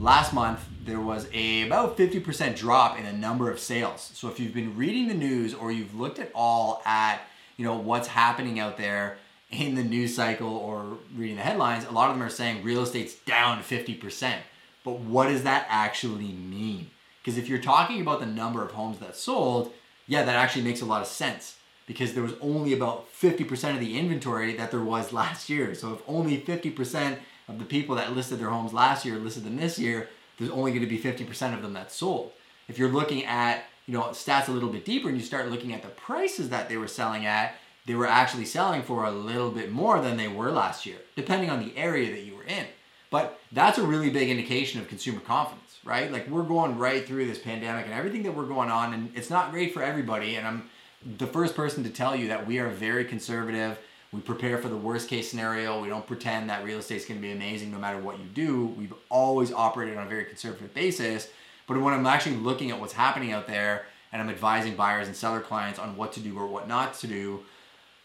last month there was a about 50% drop in the number of sales. So if you've been reading the news or you've looked at all at you know what's happening out there in the news cycle or reading the headlines, a lot of them are saying real estate's down 50%. But what does that actually mean? Because if you're talking about the number of homes that sold, yeah, that actually makes a lot of sense because there was only about 50% of the inventory that there was last year. So if only 50% of the people that listed their homes last year listed them this year, there's only going to be 50% of them that sold. If you're looking at, you know, stats a little bit deeper and you start looking at the prices that they were selling at, they were actually selling for a little bit more than they were last year, depending on the area that you were in. But that's a really big indication of consumer confidence, right? Like we're going right through this pandemic and everything that we're going on, and it's not great for everybody. And I'm the first person to tell you that we are very conservative. We prepare for the worst case scenario. We don't pretend that real estate is going to be amazing no matter what you do. We've always operated on a very conservative basis. But when I'm actually looking at what's happening out there and I'm advising buyers and seller clients on what to do or what not to do,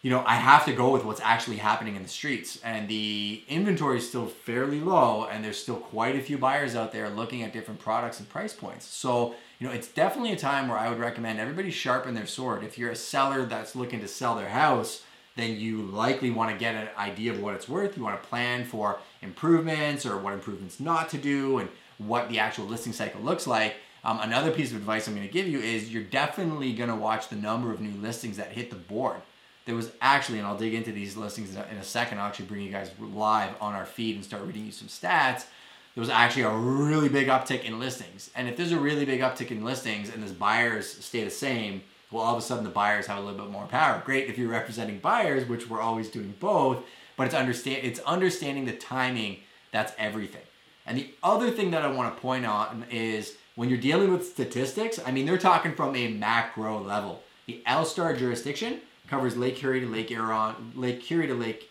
you know, I have to go with what's actually happening in the streets. And the inventory is still fairly low, and there's still quite a few buyers out there looking at different products and price points. So, you know, it's definitely a time where I would recommend everybody sharpen their sword. If you're a seller that's looking to sell their house, then you likely want to get an idea of what it's worth. You want to plan for improvements or what improvements not to do and what the actual listing cycle looks like. Um, another piece of advice I'm going to give you is you're definitely going to watch the number of new listings that hit the board there was actually, and I'll dig into these listings in a, second. I'll actually bring you guys live on our feed and start reading you some stats. There was actually a really big uptick in listings. And if there's a really big uptick in listings and those buyers stay the same, well, all of a sudden the buyers have a little bit more power. Great if you're representing buyers, which we're always doing both, but it's understand it's understanding the timing. That's everything. And the other thing that I want to point out is when you're dealing with statistics, I mean, they're talking from a macro level. The LSTAR jurisdiction covers Lake Erie to Lake Huron, Lake Erie to Lake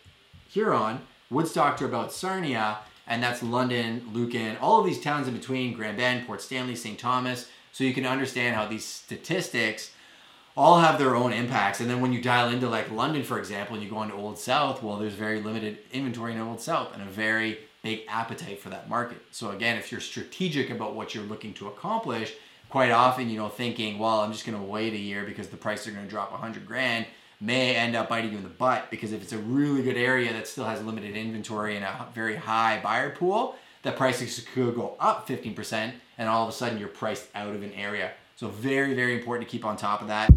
Huron, Woodstock to about Sarnia, and that's London, Lucan, all of these towns in between, Grand Bend, Port Stanley, St. Thomas. So you can understand how these statistics all have their own impacts. And then when you dial into like London, for example, and you go into Old South, well, there's very limited inventory in Old South and a very big appetite for that market. So again, if you're strategic about what you're looking to accomplish, quite often, you know, thinking, well, I'm just going to wait a year because the prices are going to drop 100 grand may end up biting you in the butt because if it's a really good area that still has limited inventory and a very high buyer pool, that prices could go up 15% and all of a sudden you're priced out of an area. So very, very important to keep on top of that.